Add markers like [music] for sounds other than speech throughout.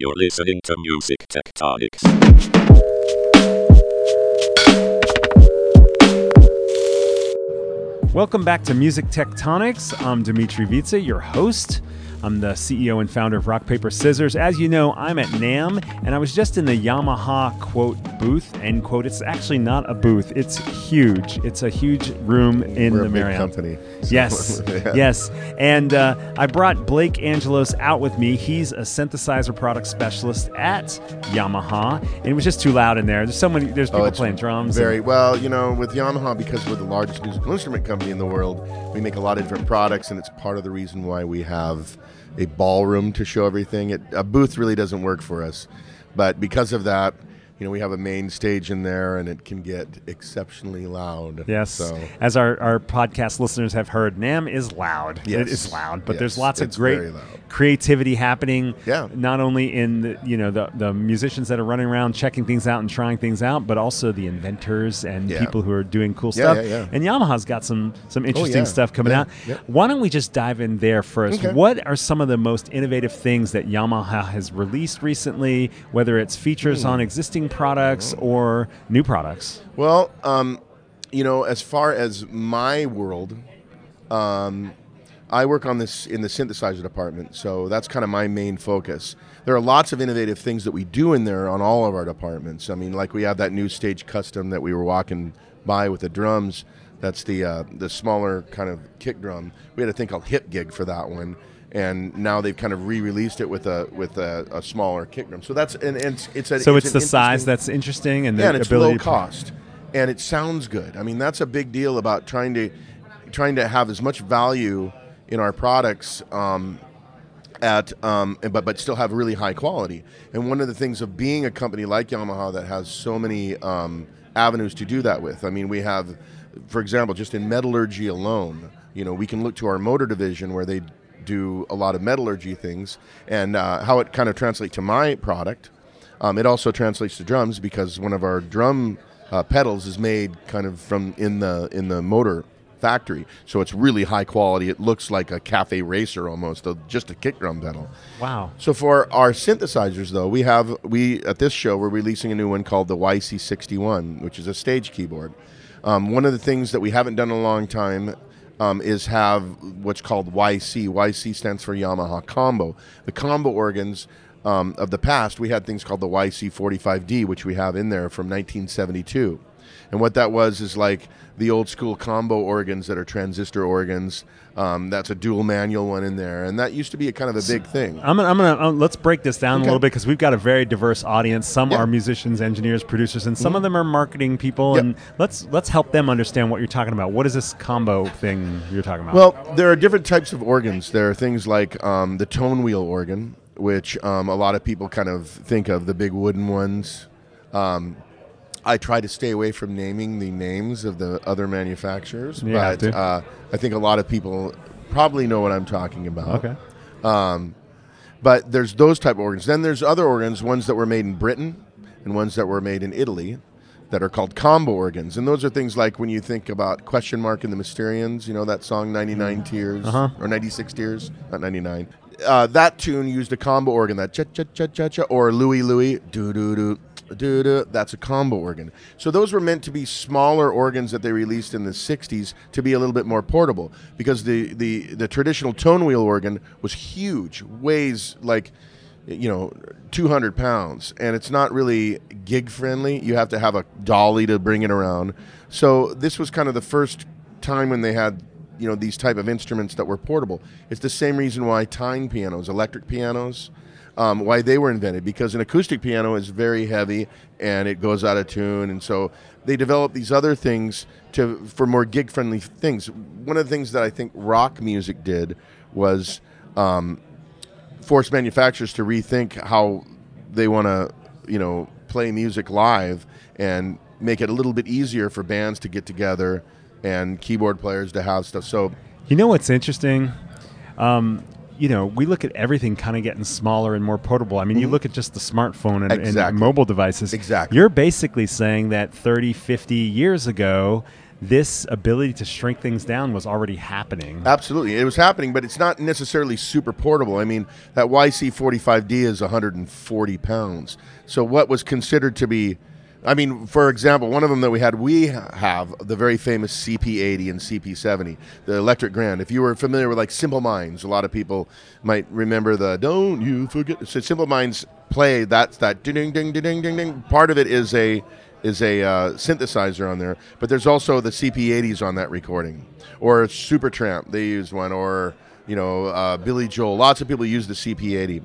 You're listening to Music Tectonics. Welcome back to Music Tectonics. I'm Dmitri Vietze, your host. I'm the CEO and founder of Rock Paper Scissors. As you know, I'm at NAMM, and I was just in the Yamaha quote booth end quote. It's actually not a booth; it's huge. It's a huge room in We're the a big Marriott. company. [laughs] Yes, Yeah. yes. And uh, I brought Blake Angelos out with me. He's a synthesizer product specialist at Yamaha, and it was just too loud in there. There's so many. There's people Oh, playing drums. Very and- well, you know, with Yamaha, because we're the largest musical instrument company in the world, we make a lot of different products, and it's part of the reason why we have a ballroom to show everything. It, a booth really doesn't work for us, but because of that, you know, we have a main stage in there, and it can get exceptionally loud. Yes. So As our, our podcast listeners have heard, NAMM is loud. Yes. is loud, but Yes, there's lots of great creativity happening. Yeah. Not only in the, you know the, the musicians that are running around checking things out and trying things out, but also the inventors and Yeah. people who are doing cool Yeah, stuff. yeah, yeah. And Yamaha's got some some interesting yeah. stuff coming out. Why don't we just dive in there first? Okay. What are some of the most innovative things that Yamaha has released recently, whether it's features Hmm. on existing products or new products? Well, um, you know, as far as my world, um, I work on this in the synthesizer department, so that's kind of my main focus. There are lots of innovative things that we do in there on all of our departments. I mean, like we have that new stage custom that we were walking by with the drums. That's the uh, the smaller kind of kick drum. We had a thing called Hip Gig for that one, and now they've kind of re-released it with a with a, a smaller kick drum. So that's and, and it's it's a So it's it's, the size that's interesting and the yeah, and it's ability low cost, and it sounds good. I mean, that's a big deal about trying to trying to have as much value in our products. Um, at um, but but still have really high quality. And one of the things of being a company like Yamaha that has so many um, avenues to do that with. I mean, we have, for example, just in metallurgy alone, you know, we can look to our motor division where they do a lot of metallurgy things, and uh, how it kind of translates to my product. Um, it also translates to drums because one of our drum uh, pedals is made kind of from in the in the motor factory, so it's really high quality. It looks like a cafe racer almost, just a kick drum pedal. Wow. So for our synthesizers, though, we have we at this show we're releasing a new one called the YC61, which is a stage keyboard. Um, one of the things that we haven't done in a long time um, is have what's called YC. YC stands for Yamaha Combo. The combo organs um, of the past, we had things called the YC45D, which we have in there from 1972. And what that was is like the old school combo organs that are transistor organs. Um, that's a dual manual one in there, and that used to be a kind of a big thing. I'm gonna, I'm gonna um, let's break this down a little bit because we've got a very diverse audience. Some Yeah. Mm-hmm. are musicians, engineers, producers, and some of them are marketing people. Yep. And let's let's help them understand what you're talking about. What is this combo thing you're talking about? Well, there are different types of organs. There are things like um, the tone wheel organ, which um, a lot of people kind of think of the big wooden ones. Um, I try to stay away from naming the names of the other manufacturers, You but uh, I think a lot of people probably know what I'm talking about. okay. But there's those type of organs. Then there's other organs, ones that were made in Britain and ones that were made in Italy that are called combo organs. And those are things like when you think about Question Mark and the Mysterians, you know that song 99 Tears Uh-huh. or 96 Tears, not 99. Uh, that tune used a combo organ, that cha cha cha cha cha, or Louie Louie, doo doo doo. That's a combo organ. So those were meant to be smaller organs that they released in the '60s to be a little bit more portable, because the the, the traditional tone wheel organ was huge, weighs like you know 200 pounds. And it's not really gig friendly. You have to have a dolly to bring it around. So this was kind of the first time when they had you know these type of instruments that were portable. It's the same reason why tine pianos electric pianos um, why they were invented because an acoustic piano is very heavy and it goes out of tune and so they developed these other things to for more gig friendly things one of the things that i think rock music did was um, force manufacturers to rethink how they want to, you know, play music live and make it a little bit easier for bands to get together and keyboard players to have stuff. So, You know what's interesting? Um, you know, we look at everything kind of getting smaller and more portable. I mean, you look at just the smartphone and, and Mm-hmm. Mobile devices. Exactly. You're basically saying that 30, 50 years ago, this ability to shrink things down was already happening. Absolutely, it was happening, but it's not necessarily super portable. I mean, that YC45D is 140 pounds. So what was considered to be, I mean, for example, one of them that we had, we have the very famous CP80 and CP70, the Electric Grand. If you were familiar with like Simple Minds, a lot of people might remember the "Don't you forget." So Simple Minds play that's that ding ding ding ding ding ding. Part of it is a is a uh, synthesizer on there, but there's also the CP80s on that recording, or Supertramp they used one, or you know uh, Billy Joel. Lots of people use the CP80,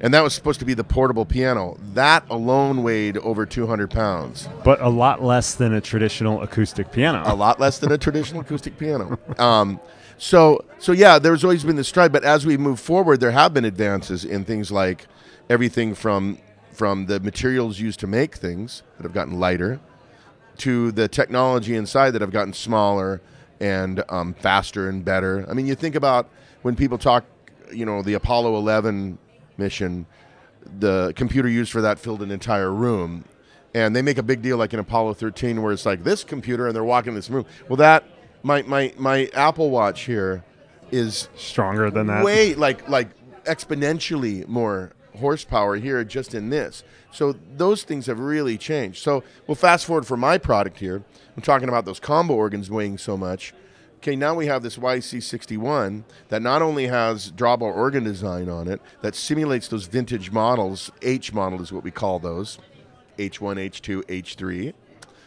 and that was supposed to be the portable piano. That alone weighed over 200 pounds, but a lot less than a traditional acoustic piano. a lot less than a traditional acoustic piano. Um, so so yeah, there's always been this stride, but as we move forward, there have been advances in things like everything from from the materials used to make things that have gotten lighter to the technology inside that have gotten smaller and um, faster and better. I mean, you think about when people talk, you know, the Apollo 11 mission, the computer used for that filled an entire room. And they make a big deal like in Apollo 13 where it's like this computer and they're walking this room. Well, that, my, my, my Apple Watch here is Stronger than that. way like like exponentially more horsepower here just in this. So those things have really changed. So we'll fast forward for my product here. I'm talking about those combo organs weighing so much. Okay, now we have this YC61 that not only has drawbar organ design on it, that simulates those vintage models. H model is what we call those. H1, H2, H3.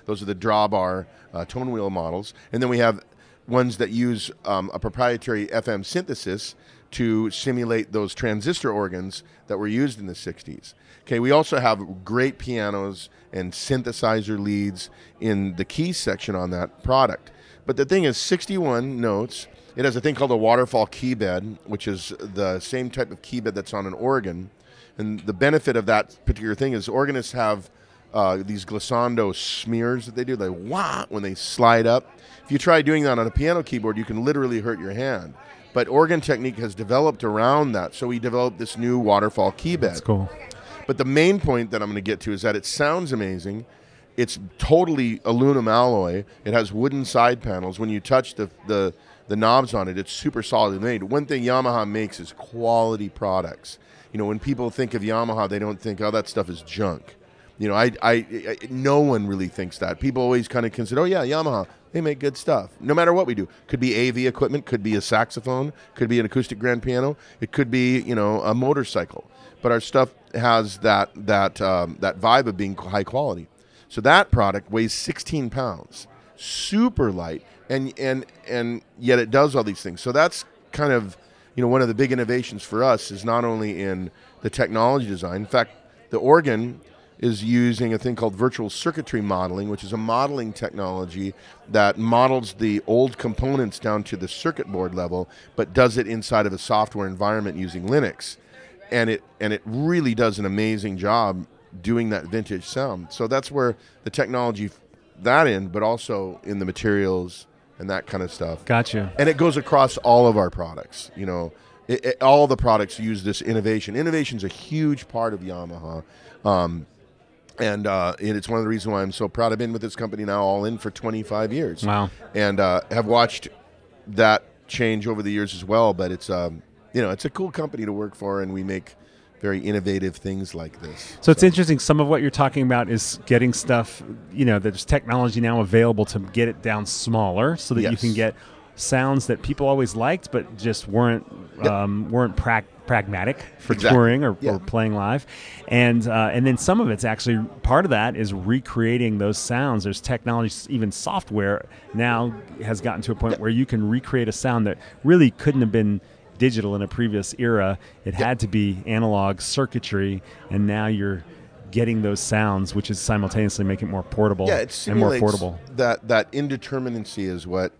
Those are the drawbar uh, tone wheel models. And then we have ones that use um, a proprietary FM synthesis to simulate those transistor organs that were used in the 60s. Okay, we also have great pianos and synthesizer leads in the keys section on that product. But the thing is, 61 notes. It has a thing called a waterfall key bed, which is the same type of key bed that's on an organ. And the benefit of that particular thing is organists have uh, these glissando smears that they do, They wah, when they slide up. If you try doing that on a piano keyboard, you can literally hurt your hand. But organ technique has developed around that, so we developed this new waterfall key bed. That's cool. But the main point that I'm going to get to is that it sounds amazing. It's totally aluminum alloy. It has wooden side panels. When you touch the the, the knobs on it, it's super solidly made. One thing Yamaha makes is quality products. You know, when people think of Yamaha, they don't think, oh, that stuff is junk. You know, I, I, I no one really thinks that. People always kind of consider, oh yeah, Yamaha, they make good stuff. No matter what we do, could be AV equipment, could be a saxophone, could be an acoustic grand piano, it could be you know a motorcycle. But our stuff has that that um, that vibe of being high quality. So that product weighs 16 pounds, super light, and and and yet it does all these things. So that's kind of you know one of the big innovations for us is not only in the technology design. In fact, the organ is using a thing called virtual circuitry modeling, which is a modeling technology that models the old components down to the circuit board level, but does it inside of a software environment using Linux. And it and it really does an amazing job doing that vintage sound. So that's where the technology that in, but also in the materials and that kind of stuff. Gotcha. And it goes across all of our products. You know, it, it, all the products use this innovation. Innovation is a huge part of Yamaha. Um, and, uh, and it's one of the reasons why I'm so proud. I've been with this company now all in for 25 years. Wow. And uh, have watched that change over the years as well. But it's um, you know it's a cool company to work for, and we make very innovative things like this. So it's interesting. Some of what you're talking about is getting stuff. You know, there's technology now available to get it down smaller, so that you can get sounds that people always liked, but just weren't Yep. um, weren't prac pragmatic for Exactly. touring or, Yeah. or playing live. And uh, and then some of it's actually part of that is recreating those sounds. There's technology, even software now has gotten to a point where you can recreate a sound that really couldn't have been digital in a previous era. It had to be analog circuitry, and now you're getting those sounds, which is simultaneously making it more portable Yeah, it and more affordable. that that indeterminacy is what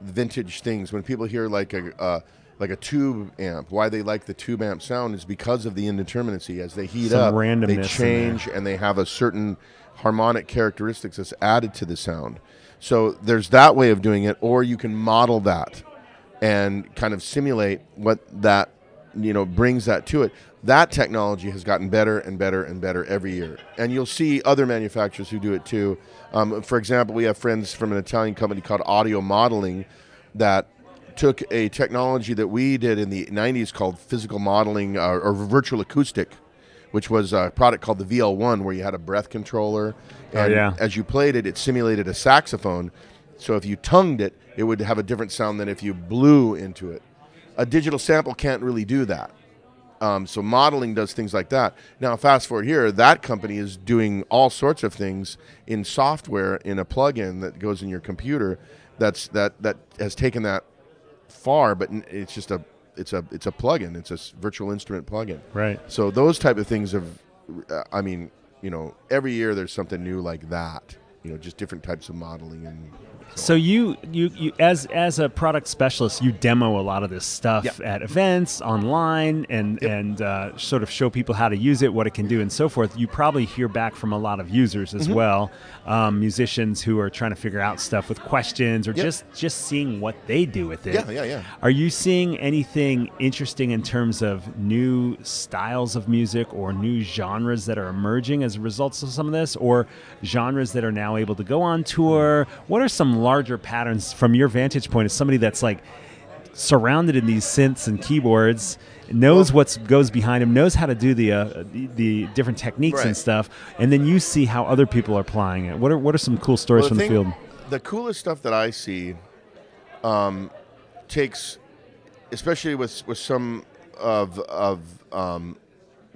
vintage things. When people hear like a uh, like a tube amp, why they like the tube amp sound is because of the indeterminacy. As they heat Some up, randomness they change and they have a certain harmonic characteristics that's added to the sound. So there's that way of doing it, or you can model that and kind of simulate what that you know brings that to it. That technology has gotten better and better and better every year, and you'll see other manufacturers who do it too. Um, for example, we have friends from an Italian company called Audio Modeling that took a technology that we did in the 90s called physical modeling uh, or virtual acoustic, which was a product called the VL1 where you had a breath controller. Oh, And yeah. as you played it, it simulated a saxophone. So if you tongued it, it would have a different sound than if you blew into it. A digital sample can't really do that. Um, so modeling does things like that. Now, fast forward here, that company is doing all sorts of things in software in a plugin that goes in your computer. That's that that has taken that far, but it's just a it's a it's a plugin. It's a virtual instrument plugin. Right. So those type of things have, uh, I mean, you know, every year there's something new like that. You know, just different types of modeling and. So you, you, you as as a product specialist, you demo a lot of this stuff Yep. at events, online, and Yep. and uh, sort of show people how to use it, what it can do, and so forth. You probably hear back from a lot of users Mm-hmm. as well, um, musicians who are trying to figure out stuff with questions or Yep. just just seeing what they do with it. Yeah, yeah, yeah. Are you seeing anything interesting in terms of new styles of music or new genres that are emerging as a result of some of this, or genres that are now able to go on tour? What are some larger patterns from your vantage point as somebody that's like surrounded in these synths and keyboards? Knows what goes behind him, knows how to do the, uh, the the different techniques and stuff, and then you see how other people are applying it. What are what are some cool stories Well, from the field? The coolest stuff that I see um, takes, especially with with some of of um,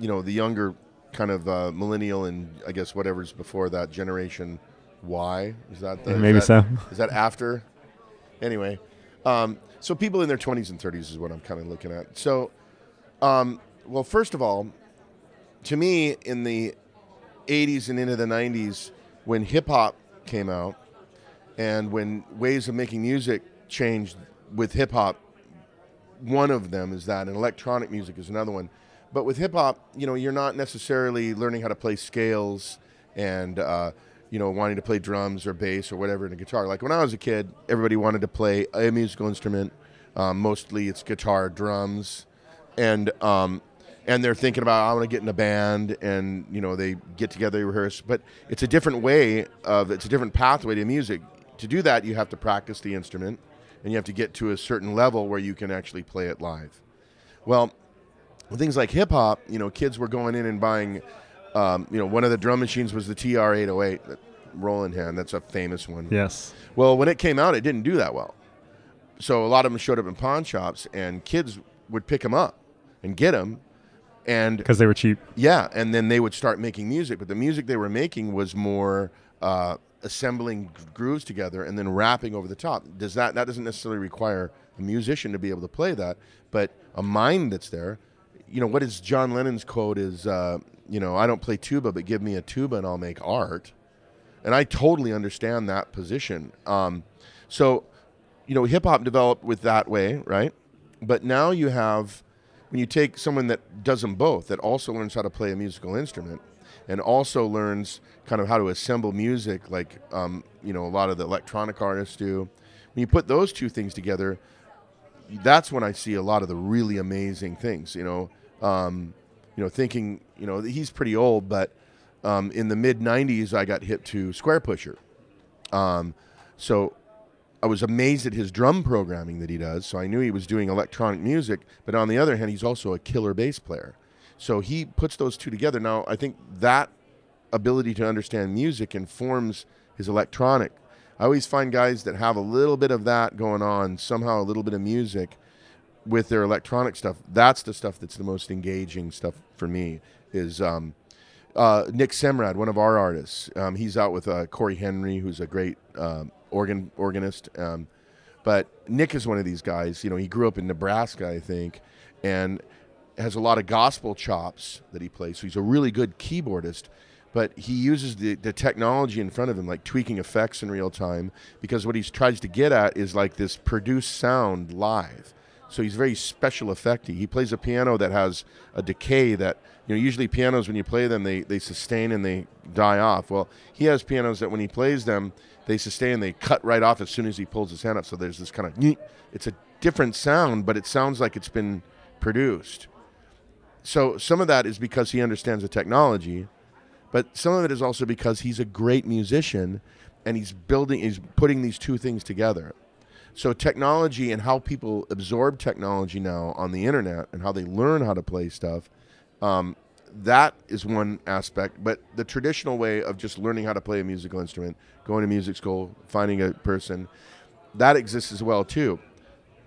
you know the younger kind of uh, millennial and I guess whatever's before that generation Y is that the, is Maybe that- so. is that after? Anyway, um, so people in their 20s and 30s is what I'm kind of looking at. So, um, well, first of all, to me, in the 80s and into the 90s, when hip hop came out, and when ways of making music changed with hip hop, one of them is that, and electronic music is another one. But with hip hop, you know, you're not necessarily learning how to play scales and, uh, you know, wanting to play drums or bass or whatever in a guitar. Like when I was a kid, everybody wanted to play a musical instrument. Um, mostly it's guitar, drums, and um, and they're thinking about I want to get in a band, and you know they get together, they rehearse. But it's a different way of it's a different pathway to music. To do that, you have to practice the instrument, and you have to get to a certain level where you can actually play it live. Well, things like hip hop, you know, kids were going in and buying. Um, you know, one of the drum machines was the TR-808, that Roland hand. That's a famous one. Yes. Well, when it came out, it didn't do that well. So a lot of them showed up in pawn shops, and kids would pick them up and get them, and Because they were cheap. yeah, and then they would start making music. But the music they were making was more uh, assembling grooves together and then rapping over the top. Does that that doesn't necessarily require a musician to be able to play that, but a mind that's there. You know what is John Lennon's quote is, uh, you know, I don't play tuba, but give me a tuba and I'll make art. And I totally understand that position. Um, so, you know, hip hop developed with that way, right? But now you have when you take someone that does them both, that also learns how to play a musical instrument, and also learns kind of how to assemble music, like um, you know a lot of the electronic artists do. When you put those two things together, that's when I see a lot of the really amazing things. You know, um, you know, thinking, you know, he's pretty old, but um, in the mid '90s, I got hip to Squarepusher. Um, so I was amazed at his drum programming that he does. So I knew he was doing electronic music, but on the other hand, he's also a killer bass player. So he puts those two together. Now I think that ability to understand music informs his electronic. I always find guys that have a little bit of that going on, somehow a little bit of music with their electronic stuff. That's the stuff that's the most engaging stuff for me. Is um, uh, Nick Semrad, one of our artists. Um, he's out with uh, Cory Henry, who's a great um, organ organist. Um, but Nick is one of these guys. You know, he grew up in Nebraska, I think, and has a lot of gospel chops that he plays. So he's a really good keyboardist. But he uses the, the technology in front of him, like tweaking effects in real time, because what he tries to get at is like this produced sound live. So he's very special effecty. He plays a piano that has a decay that you know usually pianos when you play them they, they sustain and they die off. Well, he has pianos that when he plays them they sustain they cut right off as soon as he pulls his hand up. So there's this kind of it's a different sound, but it sounds like it's been produced. So some of that is because he understands the technology, but some of it is also because he's a great musician and he's building he's putting these two things together. So technology and how people absorb technology now on the internet and how they learn how to play stuff, um, that is one aspect. But the traditional way of just learning how to play a musical instrument, going to music school, finding a person, that exists as well too.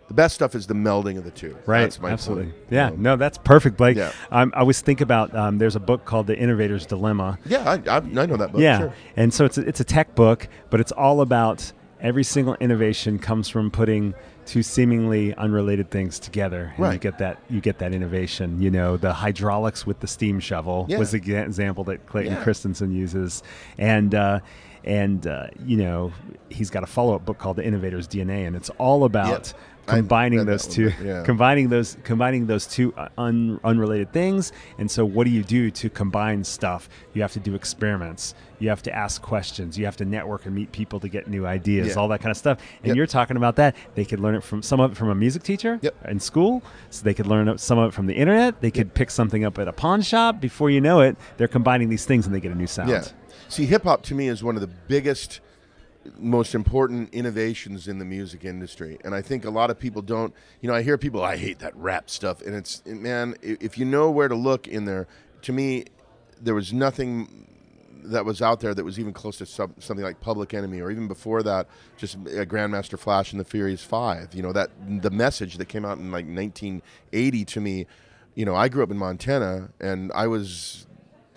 The best stuff is the melding of the two. Right. That's my Absolutely. point. Yeah. Um, no, that's perfect, Blake. Yeah. Um, I always think about um, there's a book called The Innovator's Dilemma. Yeah, I, I, I know that book. yeah. Sure. And so it's a, it's a tech book, but it's all about every single innovation comes from putting two seemingly unrelated things together, and you get that you get that innovation. You know, the hydraulics with the steam shovel Yeah. was the example that Clayton Yeah. Christensen uses, and. Uh, and uh, you know he's got a follow-up book called The Innovator's DNA, and it's all about I combining those two, yeah. [laughs] combining those, combining those two uh, un, unrelated things. And so, what do you do to combine stuff? You have to do experiments. You have to ask questions. You have to network and meet people to get new ideas. Yeah. All that kind of stuff. And Yep. you're talking about that. They could learn it from some of it from a music teacher Yep. in school. So they could learn some of it from the internet. They could pick something up at a pawn shop. Before you know it, they're combining these things and they get a new sound. Yeah. See, hip hop to me is one of the biggest, most important innovations in the music industry, and I think a lot of people don't. You know, I hear people, I hate that rap stuff, and it's man, if you know where to look in there, to me, there was nothing that was out there that was even close to some, something like Public Enemy, or even before that, just Grandmaster Flash and the Furious Five. You know that the message that came out in like 1980 to me. You know, I grew up in Montana, and I was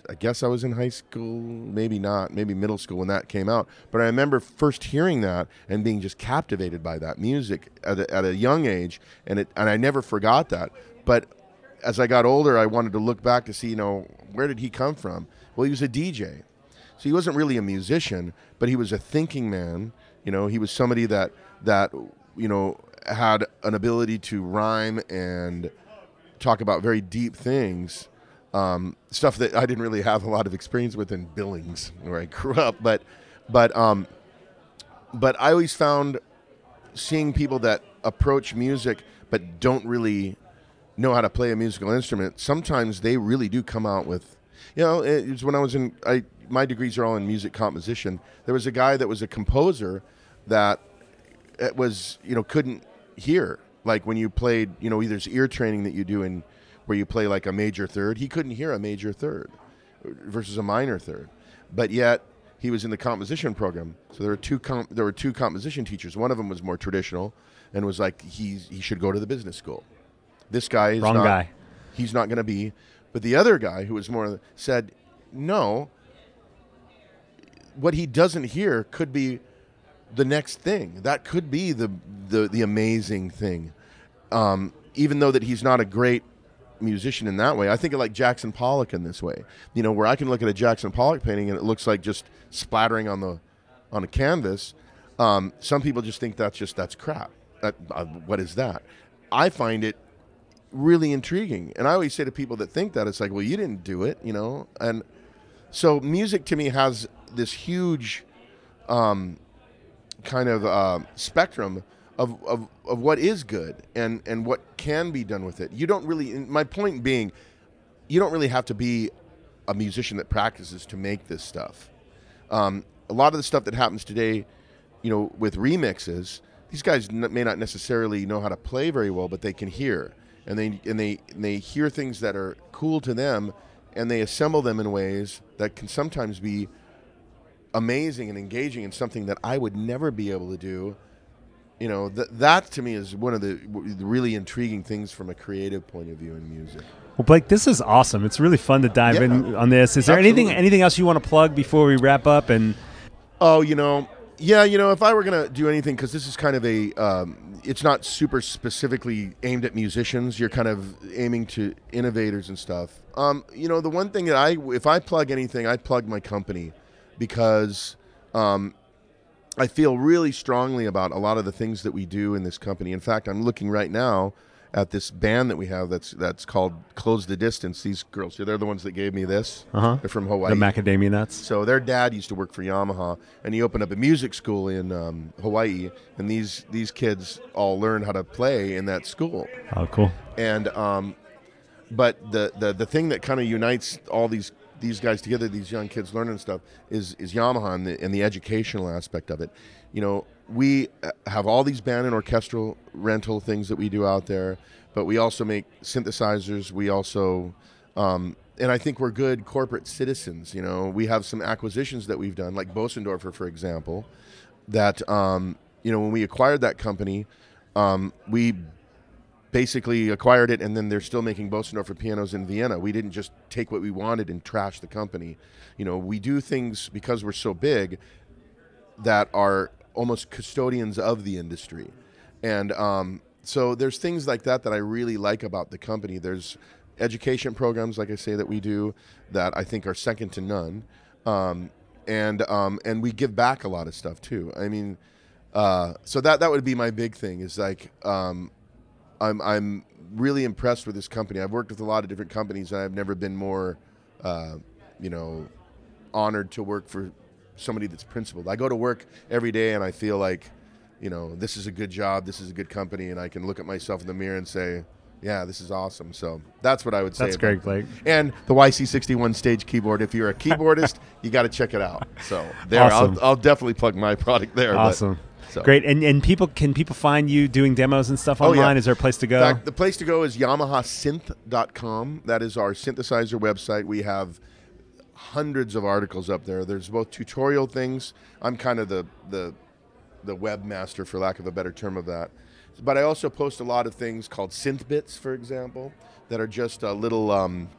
I guess I was in high school, maybe not, maybe middle school when that came out. But I remember first hearing that and being just captivated by that music at a, at a young age, and it and I never forgot that. But as I got older, I wanted to look back to see, you know, where did he come from? Well, he was a DJ, so he wasn't really a musician, but he was a thinking man. You know, he was somebody that that you know had an ability to rhyme and talk about very deep things, um, stuff that I didn't really have a lot of experience with in Billings, where I grew up. But, but, um, but I always found seeing people that approach music but don't really know how to play a musical instrument. Sometimes they really do come out with, you know, it was when I was in, I my degrees are all in music composition. There was a guy that was a composer that it was you know couldn't hear like when you played you know either it's ear training that you do in where you play like a major third he couldn't hear a major third versus a minor third but yet he was in the composition program so there were two com- there were two composition teachers one of them was more traditional and was like he's he should go to the business school this guy is Wrong not, guy. he's not going to be but the other guy who was more said no what he doesn't hear could be the next thing. That could be the the, the amazing thing. Um, even though that he's not a great musician in that way, I think of like Jackson Pollock in this way. You know, where I can look at a Jackson Pollock painting and it looks like just splattering on the on a canvas. Um, some people just think that's just that's crap. That, uh, what is that? I find it really intriguing, and I always say to people that think that it's like, well, you didn't do it, you know, and so music to me has this huge um, kind of uh, spectrum of, of, of what is good and, and what can be done with it. You don't really, my point being, you don't really have to be a musician that practices to make this stuff. Um, a lot of the stuff that happens today, you know, with remixes, these guys n- may not necessarily know how to play very well, but they can hear, and they and they and they hear things that are cool to them, and they assemble them in ways that can sometimes be amazing and engaging and something that I would never be able to do. You know, th- that to me is one of the, w- the really intriguing things from a creative point of view in music. Well, Blake, this is awesome. It's really fun to dive Yeah. in on this. Is there anything anything else you want to plug before we wrap up? And Oh, you know, yeah, you know, if I were gonna do anything, because this is kind of a, um, it's not super specifically aimed at musicians. You're kind of aiming to innovators and stuff. Um, you know, the one thing that I, if I plug anything, I plug my company, because um, I feel really strongly about a lot of the things that we do in this company. In fact, I'm looking right now at this band that we have that's that's called Close the Distance. These girls, here, they're the ones that gave me this. Uh-huh. They're from Hawaii. The macadamia nuts. So their dad used to work for Yamaha, and he opened up a music school in um, Hawaii. And these these kids all learn how to play in that school. Oh, cool. And um, but the, the the thing that kind of unites all these these guys together, these young kids learning stuff, is is Yamaha and the, and the educational aspect of it. You know, we uh, have all these band and orchestral rental things that we do out there, but we also make synthesizers. We also um, and I think we're good corporate citizens. You know, we have some acquisitions that we've done, like Bosendorfer, for example, that um, you know when we acquired that company, um, we basically acquired it, and then they're still making Bosendorfer pianos in Vienna. We didn't just take what we wanted and trash the company. You know, we do things because we're so big that are almost custodians of the industry, and um, so there's things like that that I really like about the company. There's education programs, like I say, that we do that I think are second to none, um, and um, and we give back a lot of stuff too. I mean, uh, so that that would be my big thing is like um, I'm I'm really impressed with this company. I've worked with a lot of different companies, and I've never been more, uh, you know, honored to work for somebody that's principled. I go to work every day, and I feel like, you know, this is a good job, this is a good company, and I can look at myself in the mirror and say, yeah, this is awesome. So that's what I would say. That's great. Blake. And the YC61 stage keyboard. If you're a keyboardist, [laughs] you got to check it out. So there, Awesome. I'll, I'll definitely plug my product there. but- Awesome. So. Great. And and people can people find you doing demos and stuff Oh, yeah. online? Is there a place to go? Fact, the place to go is YamahaSynth.com. That is our synthesizer website. We have hundreds of articles up there. There's both tutorial things. I'm kind of the the the webmaster, for lack of a better term of that. But I also post a lot of things called synth bits, for example, that are just a little. Um,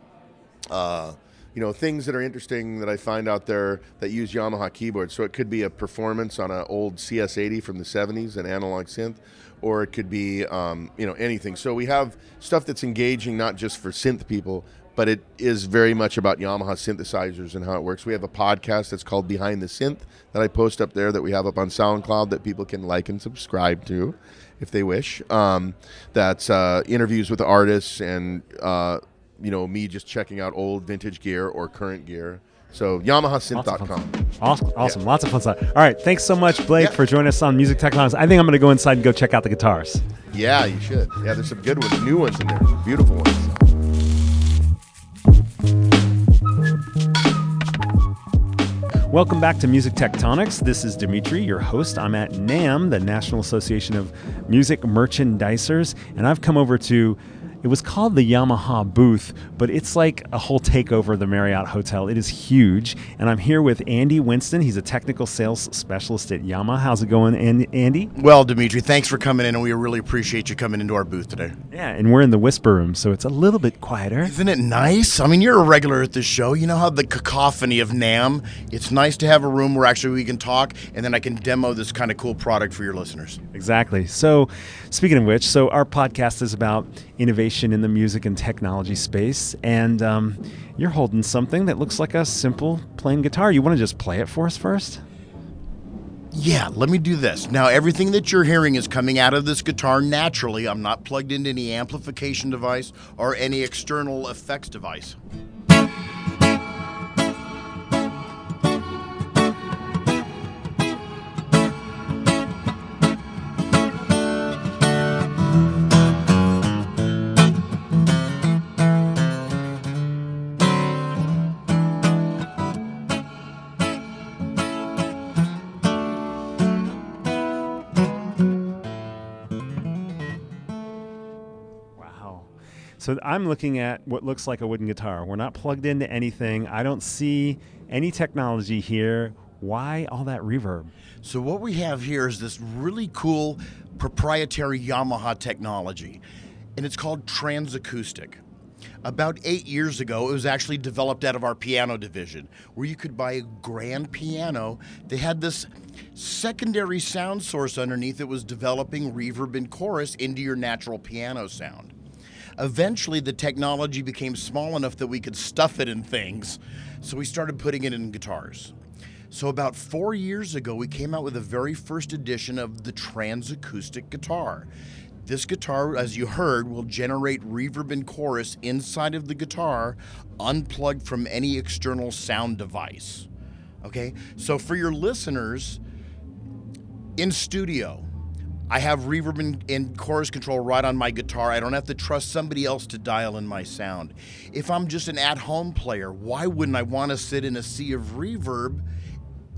uh, you know things that are interesting that I find out there that use Yamaha keyboards. So it could be a performance on an old CS80 from the 70s, an analog synth, or it could be um, you know anything. So we have stuff that's engaging not just for synth people, but it is very much about Yamaha synthesizers and how it works. We have a podcast that's called Behind the Synth that I post up there that we have up on SoundCloud that people can like and subscribe to if they wish. Um, that's uh, interviews with artists and uh, you know me just checking out old vintage gear or current gear. So YamahaSynth.com. Awesome, awesome. Lots of fun stuff. All right, thanks so much, Blake, Yeah. for joining us on Music Tectonics. I think I'm going to go inside and go check out the guitars. Yeah, you should. Yeah, there's some good ones, new ones in there, some beautiful ones. Welcome back to Music Tectonics. This is Dmitri, your host. I'm at NAMM, the National Association of Music Merchandisers, and I've come over to. It was called the Yamaha booth, but it's like a whole takeover of the Marriott Hotel. It is huge, and I'm here with Andy Winston. He's a technical sales specialist at Yamaha. How's it going, Andy? Well, Dmitri, thanks for coming in, and we really appreciate you coming into our booth today. Yeah, and we're in the whisper room, so it's a little bit quieter. Isn't it nice? I mean, you're a regular at this show. You know how the cacophony of NAMM. It's nice to have a room where actually we can talk, and then I can demo this kind of cool product for your listeners. Exactly. So, speaking of which, so our podcast is about innovation in the music and technology space, and um, you're holding something that looks like a simple plain guitar. You want to just play it for us first? Yeah, let me do this. Now, everything that you're hearing is coming out of this guitar naturally. I'm not plugged into any amplification device or any external effects device. So I'm looking at what looks like a wooden guitar. We're not plugged into anything. I don't see any technology here. Why all that reverb? So what we have here is this really cool proprietary Yamaha technology, and it's called TransAcoustic. About eight years ago, it was actually developed out of our piano division, where you could buy a grand piano. They had this secondary sound source underneath that was developing reverb and chorus into your natural piano sound. Eventually, the technology became small enough that we could stuff it in things, so we started putting it in guitars. So, about four years ago, we came out with the very first edition of the TransAcoustic guitar. This guitar, as you heard, will generate reverb and chorus inside of the guitar, unplugged from any external sound device. Okay? So for your listeners, in studio, I have reverb and, and, chorus control right on my guitar. I don't have to trust somebody else to dial in my sound. If I'm just an at home player, why wouldn't I want to sit in a sea of reverb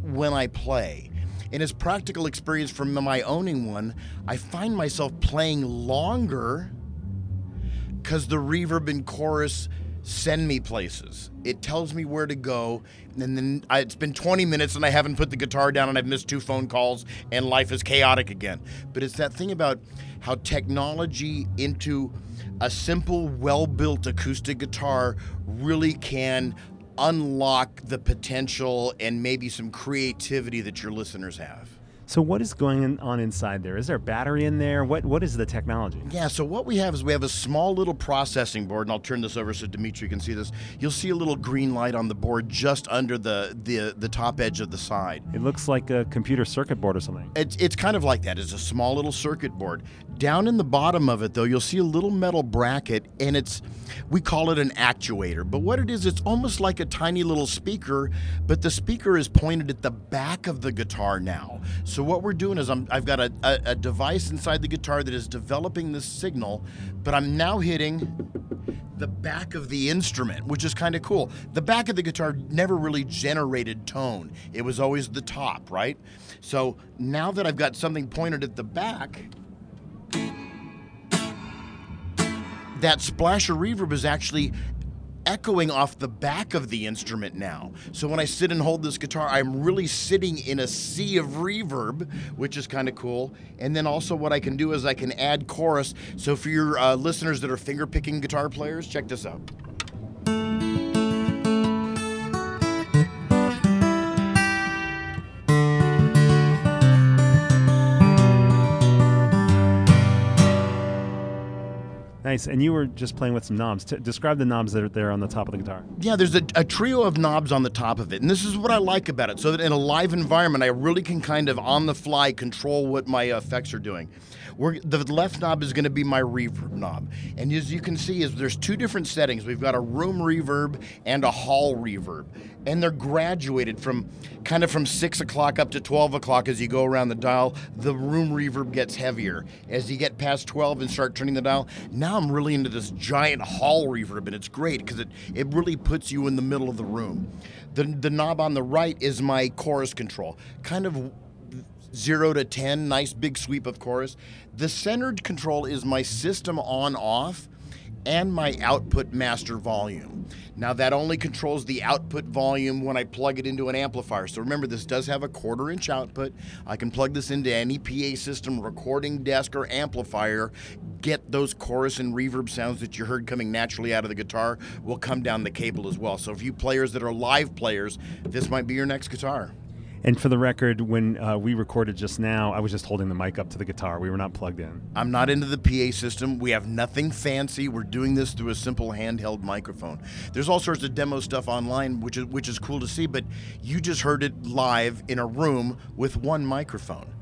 when I play? In his practical experience from my owning one, I find myself playing longer because the reverb and chorus send me places. It tells me where to go, and then I, it's been 20 minutes and I haven't put the guitar down and I've missed two phone calls and life is chaotic again. But it's that thing about how technology into a simple, well-built acoustic guitar really can unlock the potential and maybe some creativity that your listeners have. So what is going on inside there? Is there a battery in there? What what is the technology? Yeah, so what we have is we have a small little processing board, and I'll turn this over so Dmitri can see this. You'll see a little green light on the board just under the the, the top edge of the side. It looks like a computer circuit board or something. It's, it's kind of like that. It's a small little circuit board. Down in the bottom of it, though, you'll see a little metal bracket, and it's we call it an actuator. But what it is, it's almost like a tiny little speaker, but the speaker is pointed at the back of the guitar now. So so what we're doing is i have got a, a, a device inside the guitar that is developing this signal, but I'm now hitting the back of the instrument, which is kind of cool. The back of the guitar never really generated tone. It was always the top, right? So now that I've got something pointed at the back, that splash of reverb is actually echoing off the back of the instrument now. So when I sit and hold this guitar, I'm really sitting in a sea of reverb, which is kind of cool. And then also, what I can do is I can add chorus. So for your uh, listeners that are finger picking guitar players, check this out. Nice. And you were just playing with some knobs. T- describe the knobs that are there on the top of the guitar. Yeah, there's a, a, trio of knobs on the top of it. And this is what I like about it. So that in a live environment, I really can kind of on the fly control what my effects are doing. We're, the left knob is going to be my reverb knob. And as you can see, is there's two different settings. We've got a room reverb and a hall reverb. And they're graduated from kind of from 6 o'clock up to 12 o'clock as you go around the dial. The room reverb gets heavier. As you get past 12 and start turning the dial, now I'm really into this giant hall reverb, and it's great because it, it really puts you in the middle of the room. The, the knob on the right is my chorus control, kind of zero to 10, nice big sweep of chorus. The centered control is my system on off and my output master volume. Now that only controls the output volume when I plug it into an amplifier. So remember this does have a quarter inch output. I can plug this into any PA system, recording desk or amplifier, get those chorus and reverb sounds that you heard coming naturally out of the guitar will come down the cable as well. So if you players that are live players, this might be your next guitar. And for the record, when uh, we recorded just now, I was just holding the mic up to the guitar. We were not plugged in. I'm not into the PA system. We have nothing fancy. We're doing this through a simple handheld microphone. There's all sorts of demo stuff online, which is which is cool to see. But you just heard it live in a room with one microphone.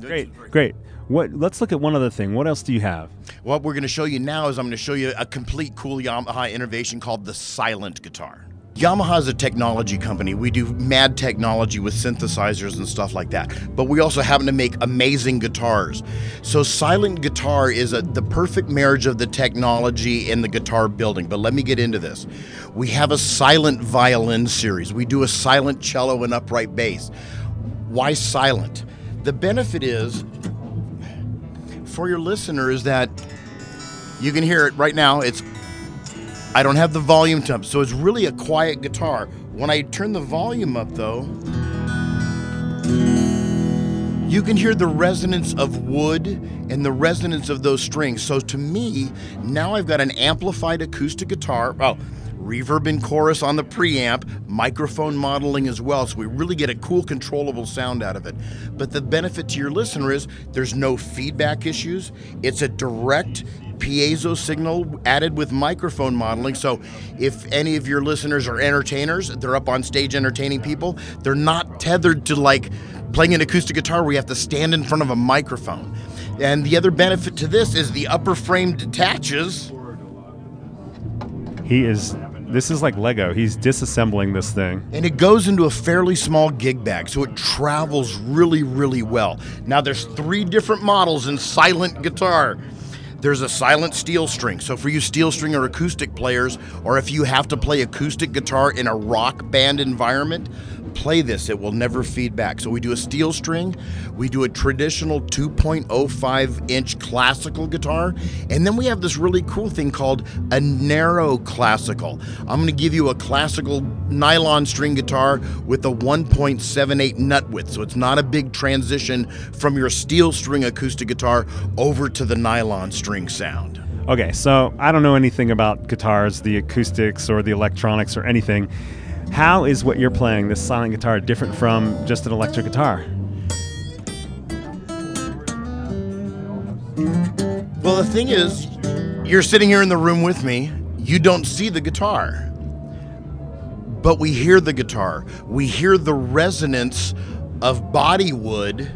Great, great. What? Let's look at one other thing. What else do you have? What we're going to show you now is I'm going to show you a complete cool Yamaha innovation called the Silent Guitar. Yamaha is a technology company. We do mad technology with synthesizers and stuff like that. But we also happen to make amazing guitars. So silent guitar is a, the perfect marriage of the technology and the guitar building. But let me get into this. We have a silent violin series. We do a silent cello and upright bass. Why silent? The benefit is for your listener is that you can hear it right now. It's I don't have the volume up, so it's really a quiet guitar. When I turn the volume up, though, you can hear the resonance of wood and the resonance of those strings. So to me, now I've got an amplified acoustic guitar. Oh, reverb and chorus on the preamp, microphone modeling as well, so we really get a cool, controllable sound out of it. But the benefit to your listener is there's no feedback issues. It's a direct piezo signal added with microphone modeling. So if any of your listeners are entertainers, they're up on stage entertaining people, they're not tethered to like playing an acoustic guitar where you have to stand in front of a microphone. And the other benefit to this is the upper frame detaches. He is. This is like Lego. He's disassembling this thing. And it goes into a fairly small gig bag, so it travels really, really well. Now, there's three different models in silent guitar. There's a silent steel string. So, for you steel string or acoustic players, or if you have to play acoustic guitar in a rock band environment, play this. It will never feed back. So, we do a steel string, we do a traditional 2.05 inch classical guitar, and then we have this really cool thing called a narrow classical. I'm going to give you a classical nylon string guitar with a 1.78 nut width. So, it's not a big transition from your steel string acoustic guitar over to the nylon string sound. Okay, so I don't know anything about guitars, the acoustics or the electronics or anything. How is what you're playing, this silent guitar, different from just an electric guitar? Well, the thing is, you're sitting here in the room with me, you don't see the guitar. But we hear the guitar. We hear the resonance of body wood,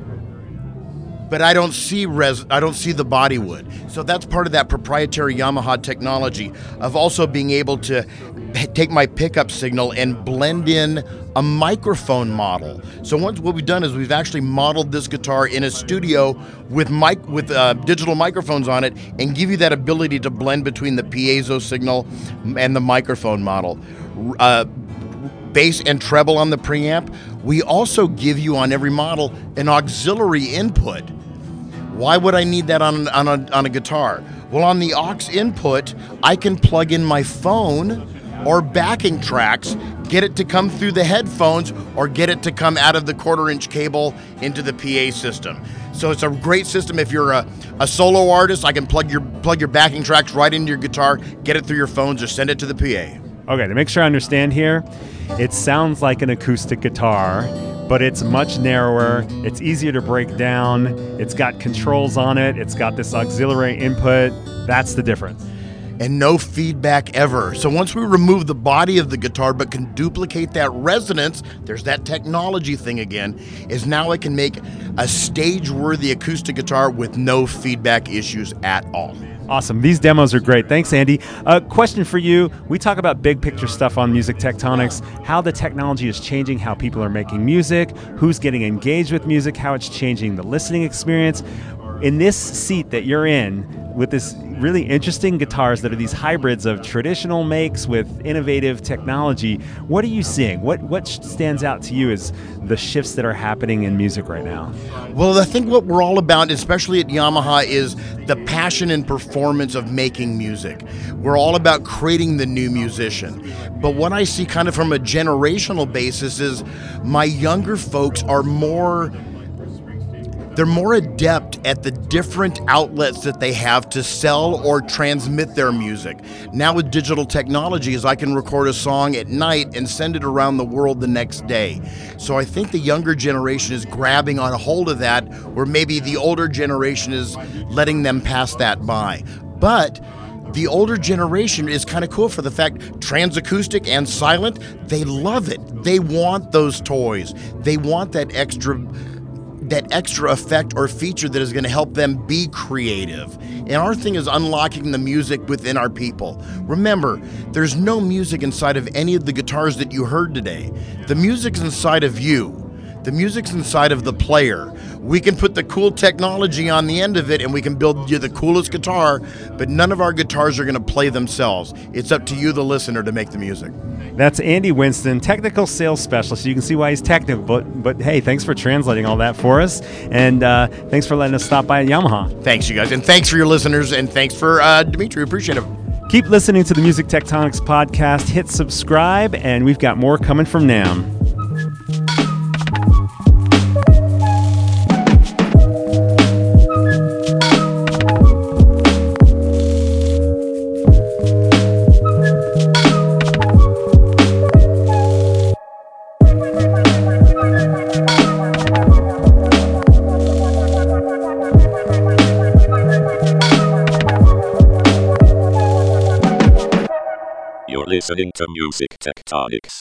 but I don't see res I don't see the body wood. So that's part of that proprietary Yamaha technology of also being able to [laughs] take my pickup signal and blend in a microphone model. So once what we've done is we've actually modeled this guitar in a studio with mic with uh, digital microphones on it and give you that ability to blend between the piezo signal and the microphone model. Uh, bass and treble on the preamp. We also give you on every model an auxiliary input. Why would I need that on, on, a, on a guitar? Well, on the aux input, I can plug in my phone or backing tracks, get it to come through the headphones, or get it to come out of the quarter inch cable into the PA system. So it's a great system if you're a, a solo artist. I can plug your plug your backing tracks right into your guitar, get it through your phones, or send it to the PA. Okay, to make sure I understand here, it sounds like an acoustic guitar, but it's much narrower. It's easier to break down. It's got controls on it. It's got this auxiliary input. That's the difference. And no feedback ever. So once we remove the body of the guitar but can duplicate that resonance, there's that technology thing again, is now I can make a stage worthy acoustic guitar with no feedback issues at all. Awesome. These demos are great. Thanks, Andy. A question for you. We talk about big picture stuff on Music Tectonics, how the technology is changing how people are making music, who's getting engaged with music, how it's changing the listening experience. In this seat that you're in, with this really interesting guitars that are these hybrids of traditional makes with innovative technology, what are you seeing? What what stands out to you as the shifts that are happening in music right now? Well, I think what we're all about, especially at Yamaha, is the passion and performance of making music. We're all about creating the new musician. But what I see kind of from a generational basis is my younger folks are more they're more adept at the different outlets that they have to sell or transmit their music. Now with digital technologies, I can record a song at night and send it around the world the next day. So I think the younger generation is grabbing on a hold of that, where maybe the older generation is letting them pass that by. But the older generation is kind of cool for the fact TransAcoustic and silent, they love it. They want those toys. They want that extra that extra effect or feature that is going to help them be creative. And our thing is unlocking the music within our people. Remember, there's no music inside of any of the guitars that you heard today. The music's inside of you. The music's inside of the player. We can put the cool technology on the end of it and we can build you the coolest guitar, but none of our guitars are going to play themselves. It's up to you, the listener, to make the music. That's Andy Winston, technical sales specialist. You can see why he's technical, but, but hey, thanks for translating all that for us. And uh, thanks for letting us stop by at Yamaha. Thanks, you guys. And thanks for your listeners. And thanks for uh, Dmitri. Appreciate it. Keep listening to the Music Tectonics podcast. Hit subscribe, and we've got more coming from NAMM. Listening to Music Tectonics.